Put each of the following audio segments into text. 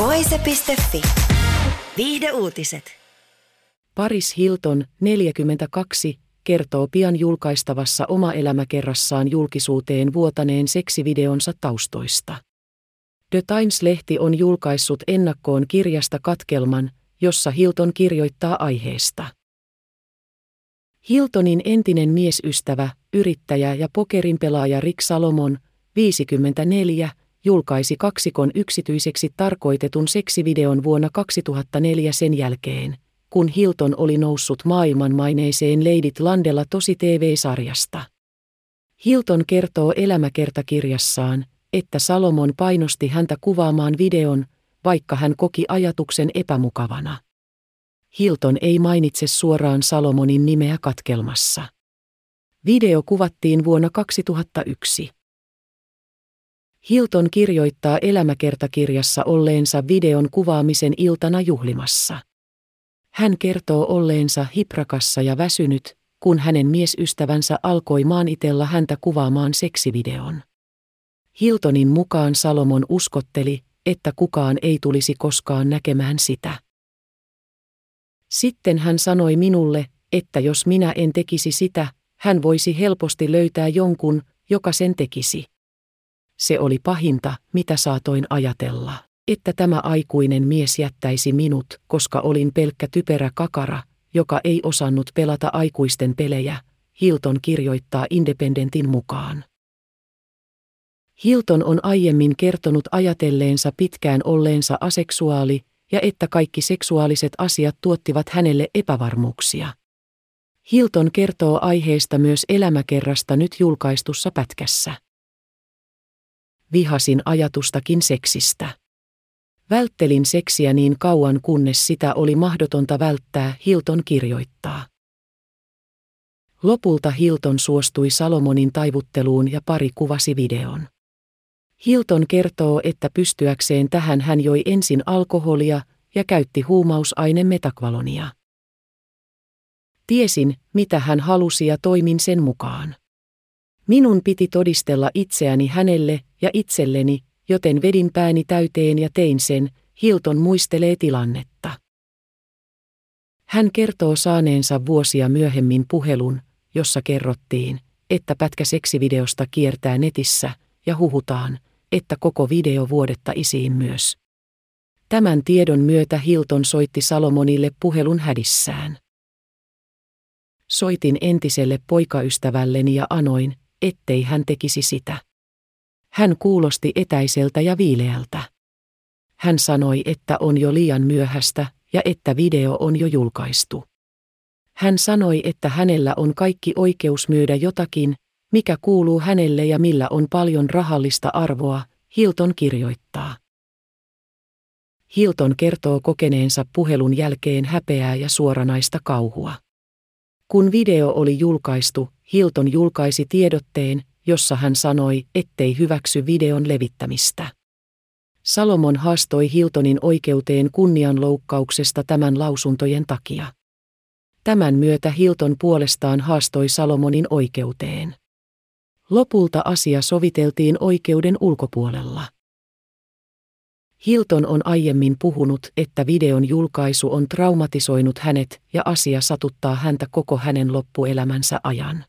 Voise.fi. Viihde uutiset. Paris Hilton, 42, kertoo pian julkaistavassa oma elämäkerrassaan julkisuuteen vuotaneen seksivideonsa taustoista. The Times-lehti on julkaissut ennakkoon kirjasta katkelman, jossa Hilton kirjoittaa aiheesta. Hiltonin entinen miesystävä, yrittäjä ja pokerin pelaaja Rick Salomon, 54, julkaisi kaksikon yksityiseksi tarkoitetun seksivideon vuonna 2004 sen jälkeen, kun Hilton oli noussut maailmanmaineiseen Leidit Landella tosi TV-sarjasta. Hilton kertoo elämäkertakirjassaan, että Salomon painosti häntä kuvaamaan videon, vaikka hän koki ajatuksen epämukavana. Hilton ei mainitse suoraan Salomonin nimeä katkelmassa. Video kuvattiin vuonna 2001. Hilton kirjoittaa elämäkertakirjassa olleensa videon kuvaamisen iltana juhlimassa. Hän kertoo olleensa hiprakassa ja väsynyt, kun hänen miesystävänsä alkoi maanitella häntä kuvaamaan seksivideon. Hiltonin mukaan Salomon uskotteli, että kukaan ei tulisi koskaan näkemään sitä. Sitten hän sanoi minulle, että jos minä en tekisi sitä, hän voisi helposti löytää jonkun, joka sen tekisi. Se oli pahinta, mitä saatoin ajatella, että tämä aikuinen mies jättäisi minut, koska olin pelkkä typerä kakara, joka ei osannut pelata aikuisten pelejä, Hilton kirjoittaa Independentin mukaan. Hilton on aiemmin kertonut ajatelleensa pitkään olleensa aseksuaali ja että kaikki seksuaaliset asiat tuottivat hänelle epävarmuuksia. Hilton kertoo aiheesta myös elämäkerrasta nyt julkaistussa pätkässä. Vihasin ajatustakin seksistä. Välttelin seksiä niin kauan kunnes sitä oli mahdotonta välttää, Hilton kirjoittaa. Lopulta Hilton suostui Salomonin taivutteluun ja pari kuvasi videon. Hilton kertoo, että pystyäkseen tähän hän joi ensin alkoholia ja käytti huumausaine metakvalonia. Tiesin, mitä hän halusi ja toimin sen mukaan. Minun piti todistella itseäni hänelle ja itselleni, joten vedin pääni täyteen ja tein sen, Hilton muistelee tilannetta. Hän kertoo saaneensa vuosia myöhemmin puhelun, jossa kerrottiin, että pätkä seksivideosta kiertää netissä ja huhutaan, että koko video vuodettaisiin myös. Tämän tiedon myötä Hilton soitti Salomonille puhelun hädissään. Soitin entiselle poikaystävälleni ja anoin, ettei hän tekisi sitä. Hän kuulosti etäiseltä ja viileältä. Hän sanoi, että on jo liian myöhäistä ja että video on jo julkaistu. Hän sanoi, että hänellä on kaikki oikeus myydä jotakin, mikä kuuluu hänelle ja millä on paljon rahallista arvoa, Hilton kirjoittaa. Hilton kertoo kokeneensa puhelun jälkeen häpeää ja suoranaista kauhua. Kun video oli julkaistu, Hilton julkaisi tiedotteen, jossa hän sanoi, ettei hyväksy videon levittämistä. Salomon haastoi Hiltonin oikeuteen kunnianloukkauksesta tämän lausuntojen takia. Tämän myötä Hilton puolestaan haastoi Salomonin oikeuteen. Lopulta asia soviteltiin oikeuden ulkopuolella. Hilton on aiemmin puhunut, että videon julkaisu on traumatisoinut hänet ja asia satuttaa häntä koko hänen loppuelämänsä ajan.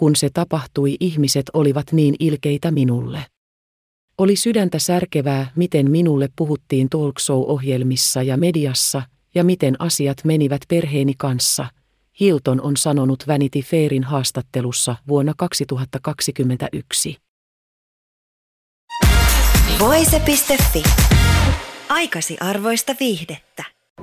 Kun se tapahtui, ihmiset olivat niin ilkeitä minulle. Oli sydäntä särkevää, miten minulle puhuttiin talkshow-ohjelmissa ja mediassa, ja miten asiat menivät perheeni kanssa – Hilton on sanonut Vanity Fairin haastattelussa vuonna 2021. Voise.fi. Aikasi arvoista viihdettä.